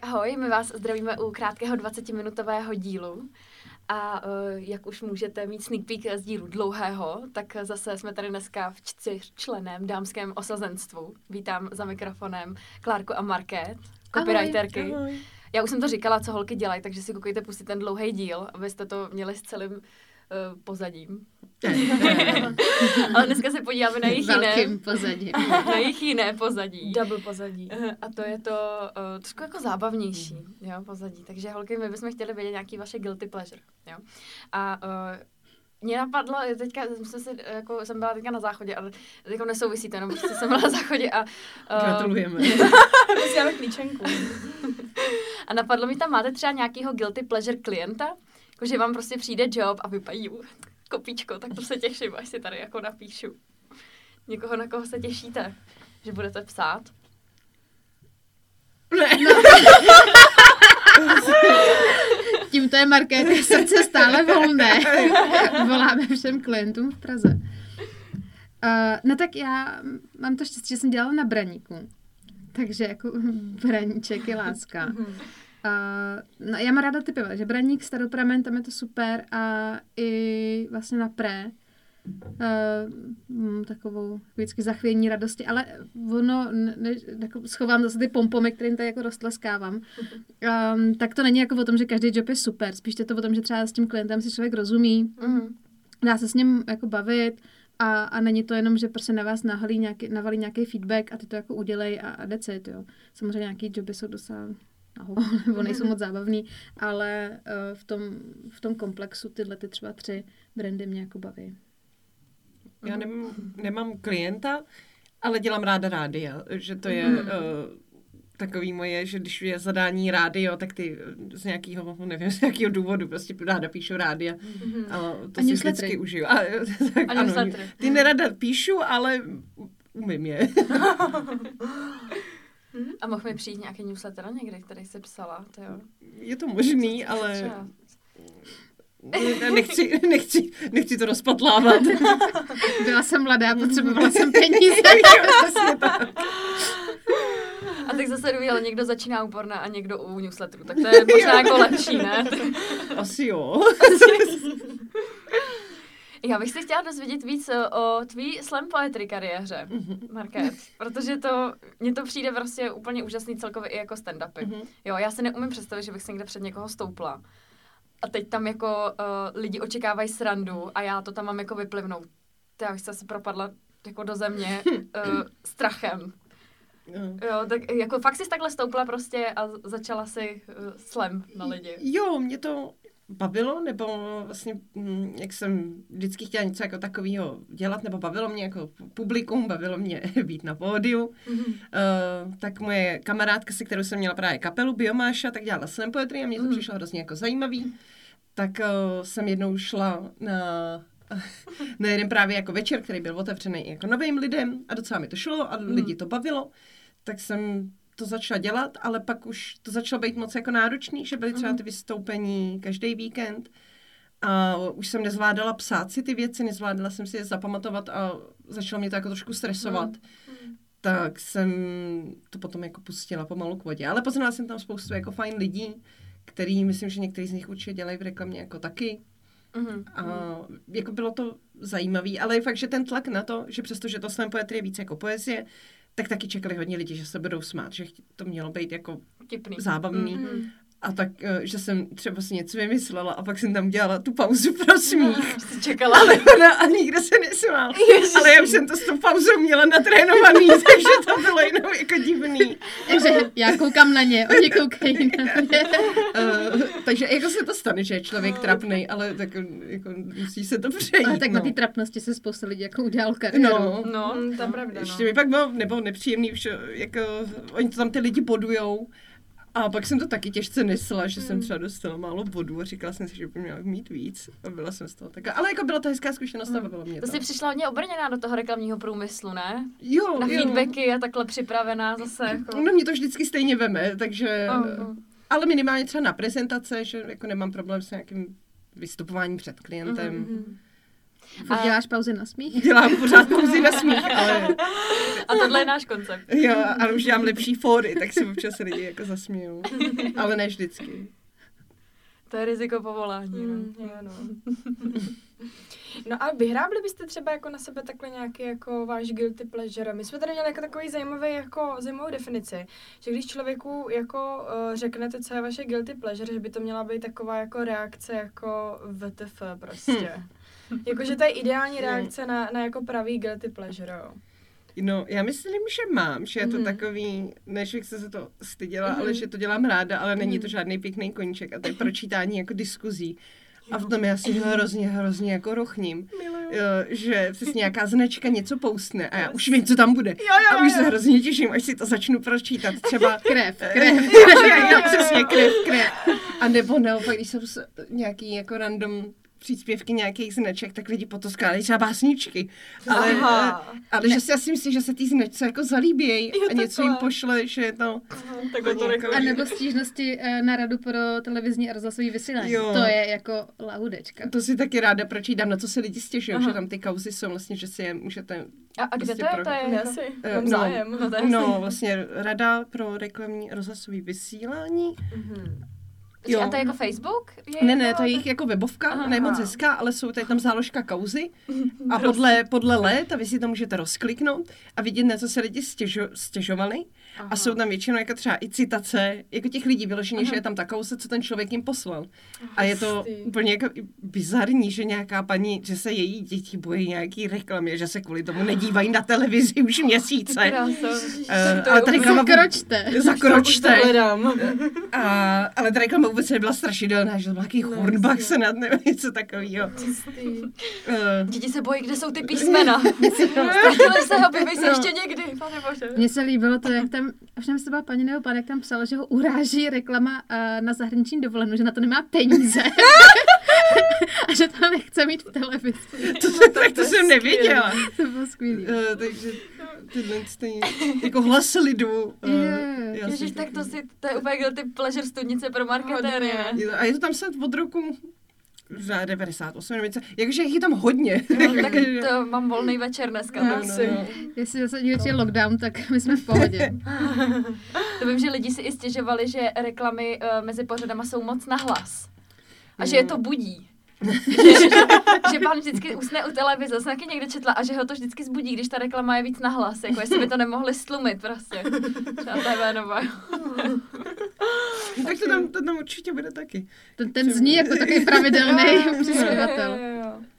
Tak ahoj, my vás zdravíme u krátkého 20-minutového dílu. A uh, jak už můžete mít sneak peek z dílu dlouhého, tak zase jsme tady dneska v čtyřčleném dámském osazenstvu. Vítám za mikrofonem Klárku a Market, copywriterky. Ahoj, ahoj. Já už jsem to říkala, co holky dělají, takže si koukejte pustit ten dlouhý díl, abyste to měli s celým pozadím. Ale dneska se podíváme na jejich jiné... pozadí. na jejich jiné pozadí. Double pozadí. A to je to uh, trošku jako zábavnější jo, pozadí. Takže holky, my bychom chtěli vědět nějaký vaše guilty pleasure. Jo? A uh, mě napadlo, teďka jsem, si, jako, jsem byla teďka na záchodě, ale jako nesouvisí to, jenom prostě jsem byla na záchodě a... Uh, Gratulujeme. Posíláme klíčenku. a napadlo mi tam, máte třeba nějakýho guilty pleasure klienta? Jako, že vám prostě přijde job a vypají kopíčko, tak to se těším, až si tady jako napíšu. Někoho, na koho se těšíte, že budete psát? Ne. No. Tímto je Markéty srdce stále volné. Voláme všem klientům v Praze. Uh, no tak já mám to štěstí, že jsem dělala na braníku. Takže jako braníček je láska. Uh, no, já mám ráda ty piva, že Braník, Staropramen, tam je to super a i vlastně na Pré uh, takovou vždycky zachvění radosti, ale ono, ne, jako schovám zase ty pompomy, kterým tady jako roztleskávám, um, tak to není jako o tom, že každý job je super, spíš je to o tom, že třeba s tím klientem si člověk rozumí, mm. dá se s ním jako bavit, a, a není to jenom, že prostě na vás nahalí nějaký, navalí nějaký feedback a ty to jako udělej a, a decit, jo. Samozřejmě nějaký joby jsou docela nebo nejsou moc zábavný, ale uh, v, tom, v tom komplexu tyhle ty třeba tři brandy mě jako baví. Já nemám, nemám klienta, ale dělám ráda rádia, že to je mm. uh, takový moje, že když je zadání rádio, tak ty z nějakého, nevím, z nějakého důvodu prostě ráda píšu rádia. Mm-hmm. A to a si vždycky užiju. A, tak, a ano, ty nerada píšu, ale umím je. Hmm? A mohl mi přijít nějaký newsletter někdy, který jsi psala, to jo? Je to možný, ale... Nechci, nechci, nechci to rozpatlávat. Byla jsem mladá, potřebovala jsem peníze. A tak zase ale někdo začíná úporná a někdo u newsletteru, tak to je možná jako lepší, ne? Asi jo. Já bych se chtěla dozvědět víc eh, o tvý slam poetry kariéře, mm-hmm. Market, protože to, mně to přijde prostě úplně úžasný celkově i jako stand-upy. Mm-hmm. Jo, já si neumím představit, že bych se někde před někoho stoupla. A teď tam jako uh, lidi očekávají srandu a já to tam mám jako vyplivnout. To já bych se propadla jako do země uh, strachem. Jo, tak jako fakt jsi takhle stoupla prostě a začala si uh, slam na lidi. Jo, mě to, bavilo, nebo vlastně, mm, jak jsem vždycky chtěla něco jako takového dělat, nebo bavilo mě jako publikum, bavilo mě být na pódiu, mm-hmm. uh, tak moje kamarádka, se kterou jsem měla právě kapelu Biomáša, tak dělala slam poetry a mě to mm-hmm. přišlo hrozně jako zajímavý. Tak uh, jsem jednou šla na na jeden právě jako večer, který byl otevřený jako novým lidem a docela mi to šlo a lidi to bavilo, tak jsem to začala dělat, ale pak už to začalo být moc jako náročný, že byly třeba mhm. ty vystoupení každý víkend a už jsem nezvládala psát si ty věci, nezvládala jsem si je zapamatovat a začalo mě to jako trošku stresovat. Mm. Tak jsem to potom jako pustila pomalu k vodě. Ale poznala jsem tam spoustu jako fajn lidí, který myslím, že někteří z nich určitě dělají v reklamě jako taky. Mm-hmm. A jako bylo to zajímavé, ale je fakt, že ten tlak na to, že přestože to slam poetry je víc jako poezie, tak taky čekali hodně lidi, že se budou smát, že to mělo být jako Tipný. zábavný. Mm-hmm. A tak, eh, že jsem třeba si něco vymyslela a pak jsem tam dělala tu pauzu pro smích. No, čekala. Ale ona a nikdo se nesmál. Ježiši. Ale já už jsem to s tou pauzou měla natrénovaný, takže to bylo jenom jako divný. takže já koukám na ně, oni koukají na mě. uh, takže jako se to stane, že je člověk no. trapný, ale tak jako musí se to přejít. Ale tak no. na té trapnosti se spousta lidí jako udělal kariéru. No, no, to je pravda. No. Ještě mi pak bylo, nebo nepříjemný, že jako oni to tam ty lidi bodujou a pak jsem to taky těžce nesla, že hmm. jsem třeba dostala málo bodů a říkala jsem si, že by měla mít víc. A byla jsem z toho tak. Ale jako byla to hezká zkušenost hmm. a bylo mě to. To jsi přišla hodně obrněná do toho reklamního průmyslu, ne? Jo, Na jo. feedbacky a takhle připravená zase. Jako... No mě to vždycky stejně veme, takže... Oh. Ale minimálně třeba na prezentace, že jako nemám problém s nějakým vystupováním před klientem. Mm-hmm. Furt děláš pauzy na smích? Dělám pořád pauzy na smích, ale A tohle je náš koncept. jo, ale už dělám lepší fóry, tak si občas lidi jako zasmějou. Ale ne vždycky. To je riziko povolání. no. Mm, jo, no. no a vyhrábli byste třeba jako na sebe takhle nějaký jako váš guilty pleasure? My jsme tady měli jako takový zajímavý jako zajímavou definici, že když člověku jako uh, řeknete, co je vaše guilty pleasure, že by to měla být taková jako reakce jako VTF prostě. Hm. Jakože to je ideální reakce na, na jako pravý guilty pleasure, jo. No, já myslím, že mám, že je to Mhm. takový, než bych se za to styděla, Mhm. ale že to dělám ráda, ale není to Mhm. žádný pěkný koníček a to je pročítání jako diskuzí. A v tom já si hrozně, hrozně jako rochním, jo, že přesně nějaká značka něco poustne a já už vím, co tam bude. jo, A už se jo. hrozně těším, až si to začnu pročítat. Třeba Krev, krev, krev. jo, jo, přesně, krev, krev. A nebo naopak, když jsou nějaký jako random příspěvky nějakých značek, tak lidi potom skládají třeba básničky. Ale, Aha. ale že si asi myslí, že se ty značce jako zalíbějí Jo, a něco jim pošle, že je to... Takhle to Jako- A nebo stížnosti eh, na radu pro televizní a rozhlasový vysílání. Jo. To je jako lahudečka. To si taky ráda pročítám, na co se lidi stěžují, Aha. že tam ty kauzy jsou vlastně, že si je můžete... A, a kde Prostě to je? pro- To je jako... asi. Eh, no. zájem. No, to je No, vlastně Rada pro reklamní rozhlasový vysílání. Mhm. Jo. A to je jako Facebook? Je Ne, ne, jako- to je jejich jako webovka, Aha. ne moc hezká, ale jsou tady tam záložka kauzy a podle, podle let, a vy si to můžete rozkliknout a vidět, na co se lidi stěžo, stěžovali. A jsou tam většinou jako třeba i citace, jako těch lidí vyloženě, že je tam ta kauze, co ten člověk jim poslal. A je to Hustý. úplně jako bizarní, že nějaká paní, že se její děti bojí nějaký reklamy, že se kvůli tomu nedívají na televizi už měsíce. Krása. Eh, to je ale ta reklama Zakročte. A, ale ta reklama vůbec nebyla strašidelná, že to byl nějaký No, hornbach se nad nebo něco takového. Uh, Děti se bojí, kde jsou ty písmena. Ztratili se, objevej se ještě někdy, pane bože. Mně se líbilo to, jak tam, už nevím, jestli to byla paní nebo pan, jak tam psala, že ho uráží reklama uh, na zahraniční dovolenou, že na to nemá peníze. a že to nechce mít v televizi. to, to, tak to jsem nevěděla. To bylo skvělé. Uh, takže tyhle stejně, jako hlas lidu. Uh, Je. já si Ježiš, tak to si, to je úplně guilty pleasure studnice pro marketéry, to- A je to tam snad od roku za 98 nebo něco. Jakože jich je tam hodně. No, tak to mám volný večer dneska. No, tak asi. Jestli se dívat, je lockdown, tak my jsme v pohodě. To vím, že lidi si i stěžovali, že reklamy uh, mezi pořadama jsou moc nahlas. A že je to budí. že, že, že pán vždycky usne u televize, jsem taky někde četla, a že ho to vždycky zbudí, když ta reklama je víc nahlas, jako jestli by to nemohli stlumit prostě. Třeba TV Nova. tak to tam, to tam určitě bude taky. Ten, ten zní jako takový pravidelný přispěvatel.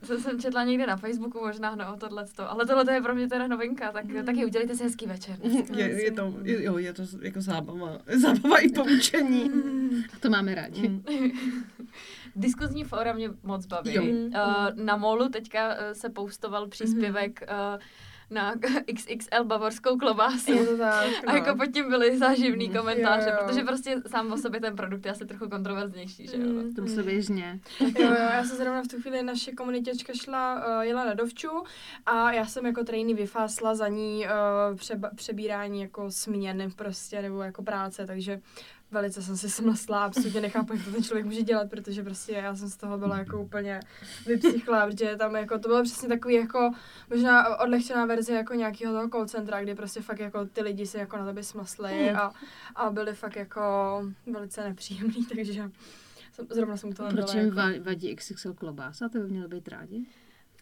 To jsem četla někde na Facebooku možná, no, tohle ale tohle je pro mě teda novinka, tak Mm. taky udělejte si hezký večer. Je, je to, je, jo, je to jako zábava. Zábava i poučení. A to máme rádi. Mm. Diskuzní fóra mě moc baví. Jo. Uh, na Molu teďka uh, se poustoval příspěvek uh, na XXL bavorskou klobásu. Je to tak, A no. jako pod tím byly záživný Mm. komentáře, Jo, jo. protože prostě sám o sobě ten produkt je asi trochu kontroverznější, že jo? Mm. To musí běžně. Jo, jo, já jsem zrovna v tu chvíli naše komunitěčka šla, uh, jela na dovču a já jsem jako trainee vyfásla za ní uh, přeba, přebírání jako směny prostě, nebo jako práce, takže velice jsem si smlsla, absolutně nechápu, jak to ten člověk může dělat, protože prostě já jsem z toho byla jako úplně vypsychla, protože tam jako, to bylo přesně takový jako, možná odlehčená verze jako nějakého toho call centra, kdy prostě fakt jako ty lidi si jako na tebe smlsli Hmm. a, a byli fakt jako velice nepříjemný, takže jsem, zrovna jsem to Proč jim va- vadí XXL klobása? To by mělo být rádi.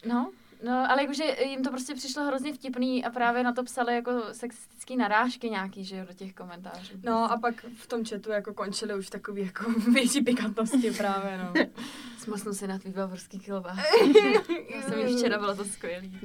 No, no, ale jakože jim to prostě přišlo hrozně vtipný a právě na to psali jako sexistický narážky nějaký, že jo, do těch komentářů. No a pak v tom chatu jako končily už takový jako větší pikantnosti právě, no. Smlsnu si na tvý bavorský kilba. Já jsem ji včera, bylo to skvělý.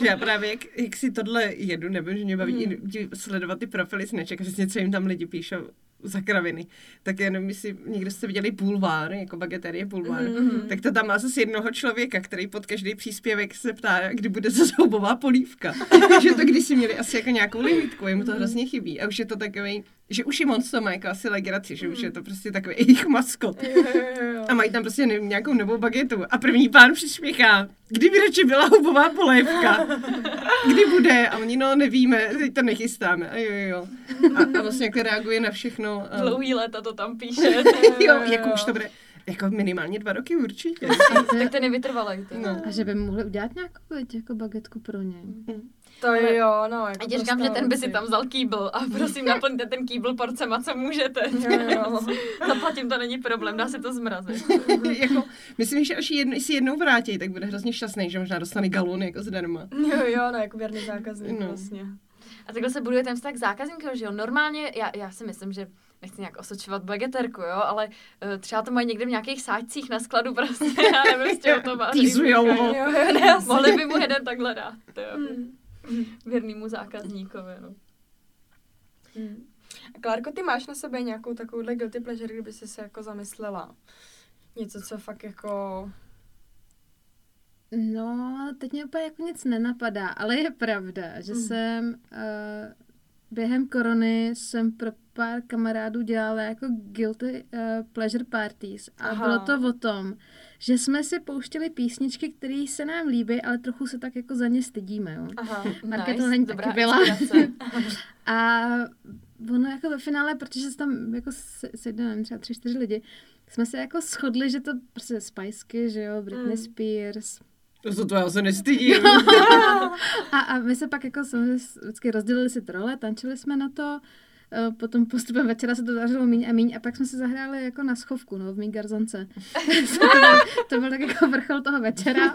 Že já právě, jak, jak si tohle jedu, nebo že mě baví Mhm. mm. i sledovat ty profily značek, přesně co jim tam lidi píšou za kraviny. Tak jenom jestli někdo jste viděli bulvár, jako bageterie bulvár, Mhm. tak to tam má zase jednoho člověka, který pod každý příspěvek se ptá, kdy bude zase houbová polívka. že to když si měli asi jako nějakou limitku, jemu to hrozně chybí. A už je to takový, že už to má jako asi legraci, že už je to prostě takový jejich maskot. Jo, jo, jo. A mají tam prostě nevím, nějakou novou bagetu. A první pán přispěchá, kdyby radši byla houbová polévka. Kdy bude? A oni, no nevíme, teď to nechystáme. A jo, jo, jo. A, a vlastně jak reaguje na všechno. A, Dlouhý léta to tam píše. jo, jako už to bude. jako minimálně dva roky určitě. tak ten je vytrvalý. No. A že by mohli udělat nějakou jako bagetku pro ně. To Ale- jo, no. Jako A ti říkám, že ten by si prostě tam vzal kýbl a prosím naplňte ten kýbl porcema, co můžete. Jo, jo. Zaplatím, to není problém, dá se to zmrazit. jako, myslím, že až jedno, si jednou vrátí, tak bude hrozně šťastný, že možná dostane galon jako zdarma. Jo, jo, no, jako věrný zákazník No. vlastně. A takhle se buduje ten vztah k zákazníkovi, že jo? Normálně, já, já si myslím, že nechci nějak osočovat bageterku, jo, ale uh, třeba to mají někde v nějakých sáčcích na skladu prostě, já nevím, s čeho to má. Týzujou ho. Mohli by mu jeden takhle dát, jo. Mm. Věrnýmu zákazníkovi, no. Mm. A Klárko, ty máš na sebe nějakou takovouhle guilty pleasure, kdyby jsi se jako zamyslela? Něco, co fakt jako... No, teď mě úplně jako nic nenapadá, ale je pravda, že Mm. jsem uh, během korony jsem pro pár kamarádů dělala jako guilty uh, pleasure parties a Aha. bylo to o tom, že jsme si pouštěli písničky, které se nám líbí, ale trochu se tak jako za ně stydíme, jo. Aha. Marke to není dobrá taky byla. A ono jako ve finále, protože se tam jako se- sedli, nevím, třeba tři, čtyři lidi, jsme se jako shodli, že to prostě Spiceky, že jo, Britney Mm. Spears, To, to, to já se nestydím. A, a my se pak jako samozřejmě s- vždycky rozdělili si role, tančili jsme na to, potom postupem večera se to dařilo míň a míň a pak jsme se zahráli jako na schovku, no, v mý garzonce. to, byl, to byl tak jako vrchol toho večera.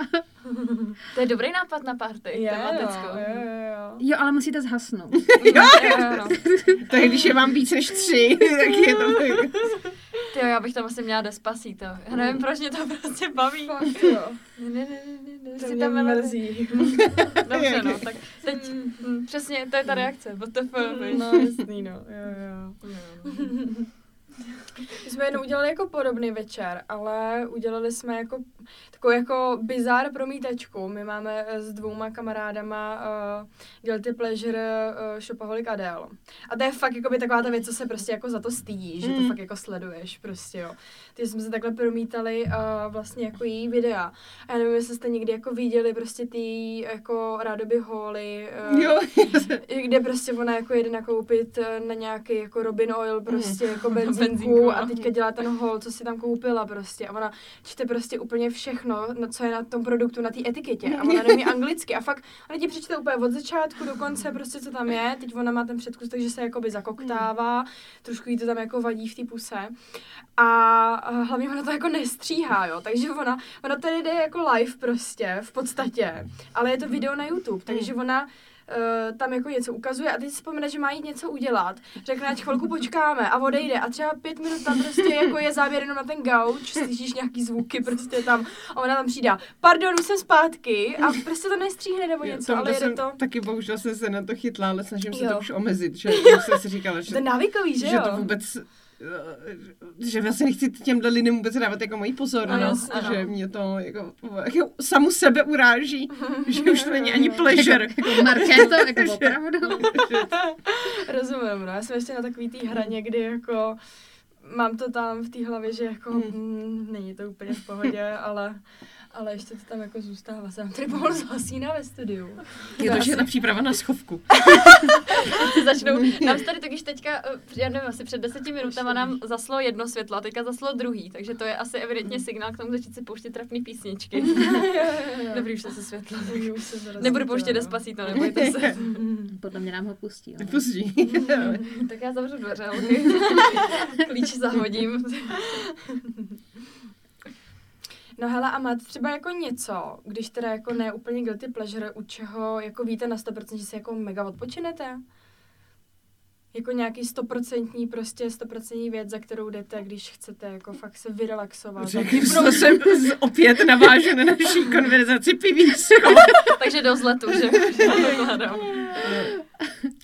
To je dobrý nápad na party, tematickou. jo, jo, jo. Jo, ale musíte zhasnout. Jo, jo, no. tak když je vám víc než tři, tak je to... Tyjo, já bych tam asi měla Despacito. Já nevím, proč mě to prostě baví. Fakt jo. Ne, ne, ne, ne, ne, To si mě tam mrzí. Dobře, no, tak teď, hm, přesně, to je ta reakce, what the fuck? No, jasný, no. Jo, jo. My jsme jednou udělali jako podobný večer, ale udělali jsme jako takovou jako bizár promítačku. My máme eh, s dvouma kamarádama uh, Guilty Pleasure uh, Shopaholic Adele. A to je fakt jako by taková ta věc, co se prostě jako za to stydí, že to Mm. fakt jako sleduješ prostě, jo. Ty jsme se takhle promítali uh, vlastně jako její videa. A já nevím, jestli jste někdy jako viděli prostě ty jako rádoby holy, uh, Jo, kde prostě ona jako jede nakoupit na nějaký jako Robin Oil prostě jako benzínku, Benzínku, a no. teďka dělá ten hol, co si tam koupila prostě. A ona čte prostě úplně všechno, no, co je na tom produktu, na té etiketě. A ona neumí anglicky. A fakt ona ti přečte úplně od začátku do konce prostě co tam je, teď ona má ten předkus, takže se jakoby zakoktává, trošku jí to tam jako vadí v té puse. A a hlavně ona to jako nestříhá, jo, takže ona, ona tady jde jako live prostě, v podstatě, ale je to video na YouTube, takže ona uh, tam jako něco ukazuje a teď si vzpomene, že má jít něco udělat, řekne, ať chvilku počkáme a odejde a třeba pět minut tam prostě jako je záběr jenom na ten gauč, slyšíš nějaký zvuky prostě tam a ona tam přijde, pardon, už jsem zpátky a prostě to nestříhne nebo něco, to, ale jede jsem, to. taky bohužel jsem se na to chytla, ale snažím se Jo. to už omezit, že jsem si říkala, že, To je návykový, že, že jo? to vůbec eh, že vlastně nechci těmhle lidem vůbec dávat jako moji pozornost, Ano, že ano. mě to jako, jako samu sebe uráží, že už to není ani pleasure. Jako Markéto, jako opravdu. Rozumím, no. Já jsem ještě na takový té hraně, kdy jako mám to tam v té hlavě, že jako Hmm. mm, není to úplně v pohodě, ale, ale ještě to tam jako zůstává. Jsem tady pomalu zhasíná ve studiu. Je to, že je ta příprava na schovku. začnou, nám se tady totiž teďka, eh, já nevím, asi před deseti minutama nám zaslo jedno světlo a teďka zaslo druhý, takže to je asi evidentně signál k tomu začít si pouštět trapný písničky. Dobrý, už se se světlo. Nebudu to, pouštět no. Despacito, nebojte se. Podle mě nám ho pustí. No. Pustí. tak já zavřu dveře, okay? Klíč zahodím. No hele, a máte třeba jako něco, když teda jako ne úplně guilty pleasure, u čeho jako víte na 100%, že si jako mega odpočinete? Jako nějaký stoprocentní, prostě stoprocentní věc, za kterou jdete, když chcete jako fakt se vyrelaxovat. Jakým způsobem z- opět navážu na naší konverzaci pivíčko. Takže do zletu, že?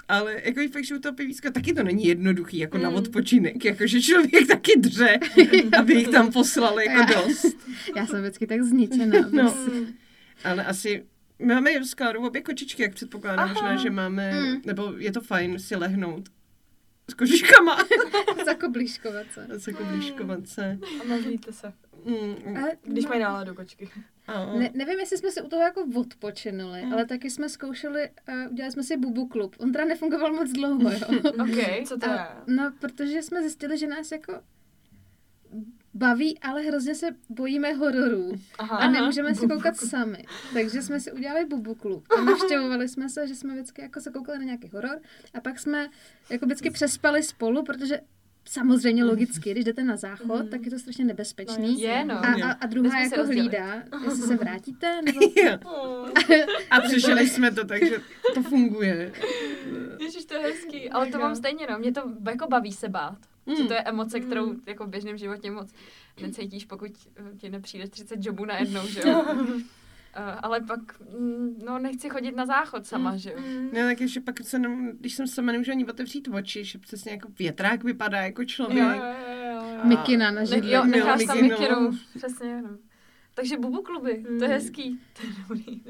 Ale jako fakt, že u toho pivíčka taky to není jednoduchý, jako na Mm. odpočinek, jakože člověk taky dře, aby jich tam poslal jako dost. Já jsem vždycky tak zničená. No. prostě. Mm. Ale asi my máme s Klárou obě kočičky, jak předpokládám, možná, že máme, Mm. nebo je to fajn si lehnout s kočičkama. Zakoblíškovat se. A se jako. A mazlíte se, Mm, Ale když no, mají náladu kočky. ne, nevím, jestli jsme se u toho jako odpočinuli, Mm. ale taky jsme zkoušeli, uh, udělali jsme si bubu klub. On teda nefungoval moc dlouho, jo. OK. Co to je? A, no, protože jsme zjistili, že nás jako baví, ale hrozně se bojíme hororů. Aha. A nemůžeme si koukat sami. Takže jsme si udělali bubu klub. A navštěvovali jsme se, že jsme vždycky jako se koukali na nějaký horor. A pak jsme jako vždycky přespali spolu, protože samozřejmě logicky, když jdete na záchod, tak je to strašně nebezpečný. Je, no. A, a, a druhá se jako rozdělit. hlídá, jestli se vrátíte, nebo... A přešeli jsme to, takže to funguje. Ježiš, to je hezký, ale to mám stejně, no. Mě to jako baví se bát. Mm. Že to je emoce, kterou jako v běžném životě moc necítíš, pokud eh, ti nepřijde 30 jobů najednou, že jo. Eh, ale pak, mm, no, nechci chodit na záchod sama, že jo. No, tak ještě pak se, nem, když jsem sama nemůžu ani otevřít oči, že přesně jako větrák vypadá jako člověk. Jo, jo, jo, jo. Mikina na Ne, židli. jo, No, necháš tam mikinu. mikinu, přesně, no. Takže bubu kluby, to je hezký. To je dobrý.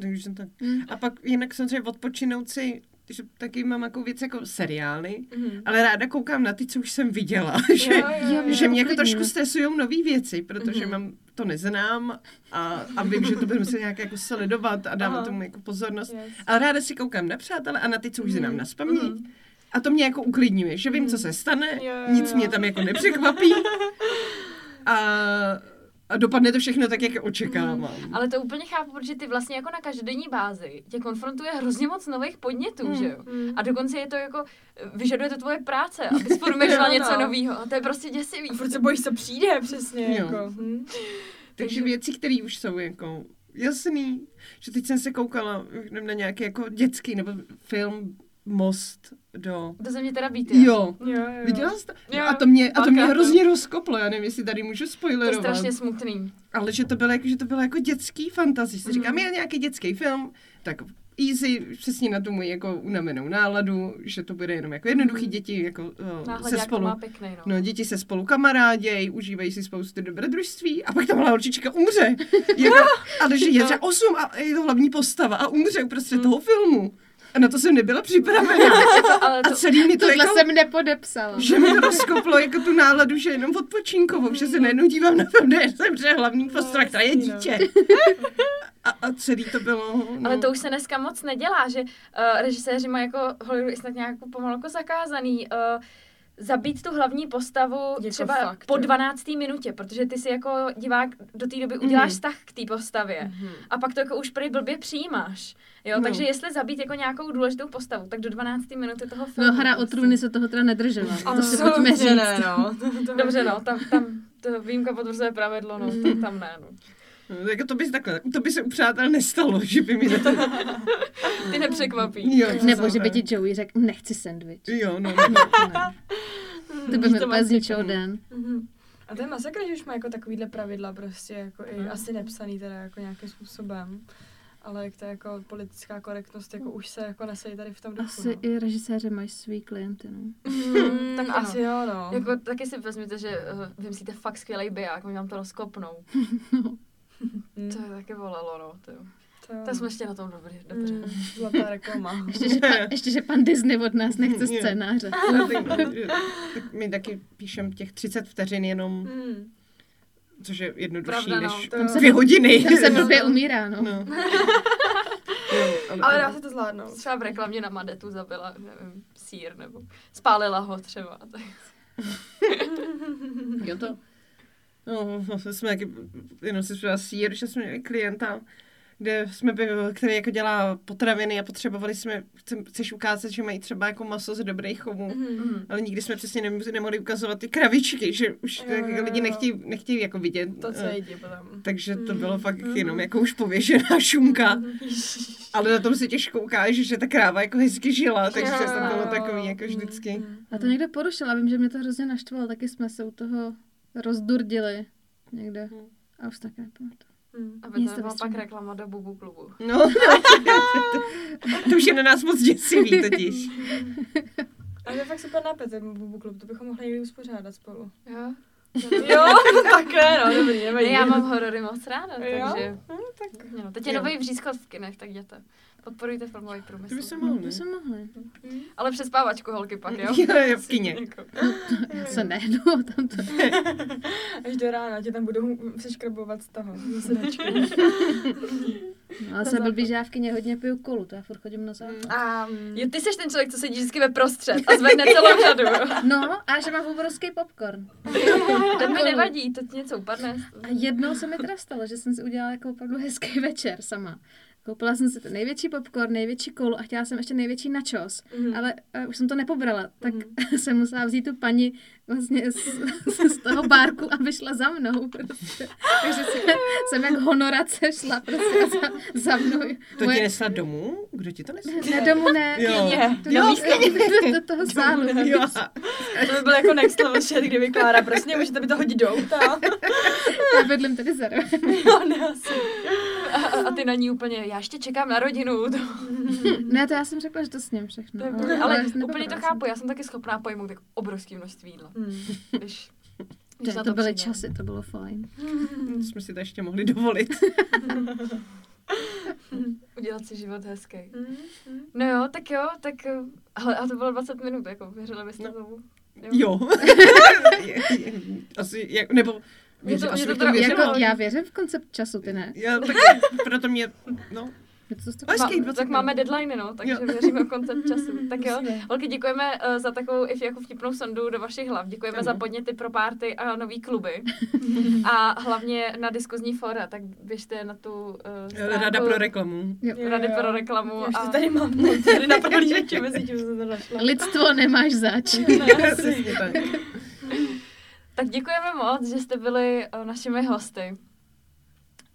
Takže tak. Mm. A pak jinak samozřejmě odpočinout si, že taky mám jako věc jako seriály, Mhm. ale ráda koukám na ty, co už jsem viděla. že, Jo, jo, jo. že mě jako trošku stresují nové věci, protože Mhm. mám to neznám a, a vím, že to budu muset nějak jako sledovat a dávat Aha. tomu jako pozornost. Yes. Ale ráda si koukám na přátele a na ty, co už znám na spaměť. Mhm. A to mě jako uklidňuje, že vím, co se stane, Jo, jo, nic jo. mě tam jako nepřekvapí. A, a dopadne to všechno tak, jak očekávám. Ale to úplně chápu, protože ty vlastně jako na každodenní bázi tě konfrontuje hrozně moc nových podnětů, Mm, že jo? mm. A dokonce je to jako, vyžaduje to tvoje práce, abys promýšlela Jo, něco no. nového. A to je prostě děsivý. A furt se bojíš, co přijde přesně. Jo. Jako. Hm? Takže věci, které už jsou jako jasný, že teď jsem se koukala na nějaký jako dětský nebo film Most do... To ze mě teda být. Jo, Jo, jo. viděla jsi to? Jo, a to mě, a to mě hrozně rozkoplo, já nevím, jestli tady můžu To je spoilerovat. strašně smutný. Ale že to bylo jako, že to bylo jako dětský fantazie. Si říkám, Mhm. je nějaký dětský film, tak easy, přesně na tu moji jako unavenou náladu, že to bude jenom jako jednoduchý děti jako uh, se Náhledě to spolu. má pěkný, no. No, děti se spolu kamarádějí, užívají si spoustu dobrodružství a pak ta malá holčička umře. Jako, ale že je třeba osm a je to hlavní postava a umře uprostřed Mm. toho filmu. A na to jsem nebyla připravená. Ale A to, celý mi to Tohle jako, jsem nepodepsala. že mi to rozkoplo jako tu náladu, že jenom odpočinkovou, že se najednou dívám na film, jsem že hlavní postava, která je jasný, no. dítě. A, a celý to bylo... No, ale to už se dneska moc nedělá, že uh, režiséři mají jako Hollywoodu i snad nějak pomalu jako zakázaný uh, zabít tu hlavní postavu Jako třeba fakt, po jo. 12. minutě, protože ty si jako divák do té doby uděláš Mhm. vztah k té postavě. Mhm. A pak to jako už prý blbě přijímáš. Jo, No. takže jestli zabít jako nějakou důležitou postavu, tak do 12. minuty toho filmu. No, hra o prostě. trůny se toho teda nedržela. To si Absolutně pojďme říct. ne, no. To- Dobře, no, tam, tam to výjimka potvrzuje pravidlo, no, tam, tam ne, no. No, jako to by se takhle, to by se u přátel nestalo, že by mi to... Ty nepřekvapí. Jo, to Nebo že by ti Joey řekl, nechci sandwich. Jo, no. No, to ne. To by mi úplně zničilo den. Mhm. A to je masakr, že už má jako takovýhle pravidla prostě, jako i asi nepsaný teda jako nějakým způsobem. Ale jak to je jako politická korektnost, jako už se jako nesejí tady v tom duchu, Asi no. i režiséři mají svý klienty, no. Mm, Tak asi jo, no. Jako taky si vezměte, že uh, vymyslíte fakt skvělý biják, oni vám to rozkopnou. Mm, To je taky volalo, no, to jo. to. To jsme ještě na tom dobrý, dobře. Mm, zlatá reklama. Ještě že, pan, ještě, že pan Disney od nás nechce Jo. scénáře. No, tak, tak my taky píšem těch 30 vteřin jenom, Mm. což je jednodušší Pravda, no, než to jo. dvě hodiny. Tam se blbě umírá, no. No. Jo, ale, Ale dá se to zvládnout. Třeba v reklamě na Madetu zabila, nevím, sír, nebo spálila ho třeba. Tak. jo to. No, no, jsme taky, jenom si zpěla sír, že jsme měli klienta, kde jsme, byli- který jako dělá potraviny a potřebovali jsme, chceš ukázat, že mají třeba jako maso z dobrých chovů. Mm. Ale nikdy jsme přesně nemohli, nemohli ukazovat ty kravičky, že už Jo, tak jo, lidi jo. nechtějí, nechtějí jako vidět. To, co eh, jedí potom. Takže to bylo Mhm. fakt Mhm. jenom jako už pověšená šunka. Ale na tom se těžko ukáže, že ta kráva jako hezky žila, takže to bylo takový jako vždycky. Mm. A to někdo porušil, a vím, že mě to hrozně naštvalo, taky jsme se u toho rozdurdili někde. Hmm. A už tak nepamatuju. Mm. Aby to nebyla pak reklama do Bubu klubu. No, no to, to už je na nás moc děsivý totiž. Ale to je fakt super nápad, ten Bubu klub, to bychom mohli někdy uspořádat spolu. Jo? Jo, také, no, dobrý, Ne, nevadí. já mám horory moc ráda, Jo? takže... Hm, tak. No, teď je Jo. nový vřízkot v kinech, tak jděte. Podporujte filmový To průmysl. by se No, mohl, to ne? se mohli. Ale přespávačku holky pak, jo? Jo, jo, v kině. Jako- Já se nehnu, tam to... Až do rána tě tam budou seškrabovat z toho. No, ale jsem blbý, že já v kině hodně piju kolu, to já furt chodím na západ. A Jo, ty jsi ten člověk, co sedí vždycky ve prostřed a zvedne celou řadu. No, a že mám obrovský popcorn. To mi nevadí, to ti něco upadne. A jednou se mi teda stalo, že jsem si udělala jako opravdu hezký večer sama. Koupila jsem si ten největší popcorn, největší kolu a chtěla jsem ještě největší načos, Mhm. ale uh, už jsem to nepobrala, tak jsem musela vzít tu paní vlastně z, z toho bárku a vyšla za mnou. Prostě. Takže jsem, jsem jak honorace šla prostě za, za mnou. To ti nesla domů? Kdo ti to nesl? Ne, domů ne. Jo. To Jo, do, do toho sálu. Jo. to by byl jako next level shit, kdyby Klára prostě můžete mi to hodit do auta. Já bydlím tady za rohem. Jo, ne, asi. A, ty na ní úplně, já ještě čekám na rodinu. To, Ne, to já jsem řekla, že to s ním všechno. to je ale, ale, úplně to chápu, já jsem taky schopná pojmout jako obrovské množství jídla. Mm. Když, když To, na to byly přijde. časy, to bylo fajn. Jsme si to ještě mohli dovolit. Udělat si život hezký. Mm, mm. No jo, tak jo, tak, ale a to bylo 20 minut, jako věřili byste No. tomu? Jo. Asi, jak, nebo... Mě to- mě to teda. Věřila. Jako, já věřím v koncept času, ty ne? Já, tak, proto mě, no, Hezký 20 tak máme deadline, no, takže Jo. věříme v koncept času. Tak jo, holky, děkujeme uh, za takovou i jako vtipnou sondu do vašich hlav. Děkujeme Ano. za podněty pro párty a nový kluby. a hlavně na diskuzní fora, tak běžte na tu uh, stránku rada pro reklamu. Jo. Rady Jo, pro jo. reklamu. Já už a... tady mám no, tady na prohlížeči, mezi tím jsem to našla. Lidstvo nemáš zač. Přesně tak. Děkujeme moc, že jste byli uh, našimi hosty.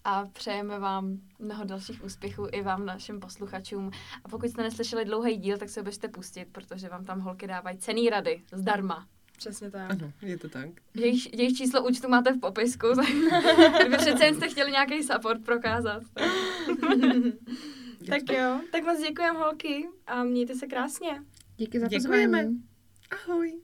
A přejeme vám mnoho dalších úspěchů i vám, našim posluchačům. A pokud jste neslyšeli dlouhý díl, tak se ho běžte pustit, protože vám tam holky dávají cený rady zdarma. Přesně tak. Ano, je to tak. Jejich, jejich číslo účtu máte v popisku, tak kdyby přece jen jste chtěli nějaký support prokázat. Tak. Tak jo, tak moc děkujem holky a mějte se krásně. Díky za Děkujeme. pozvání. Ahoj.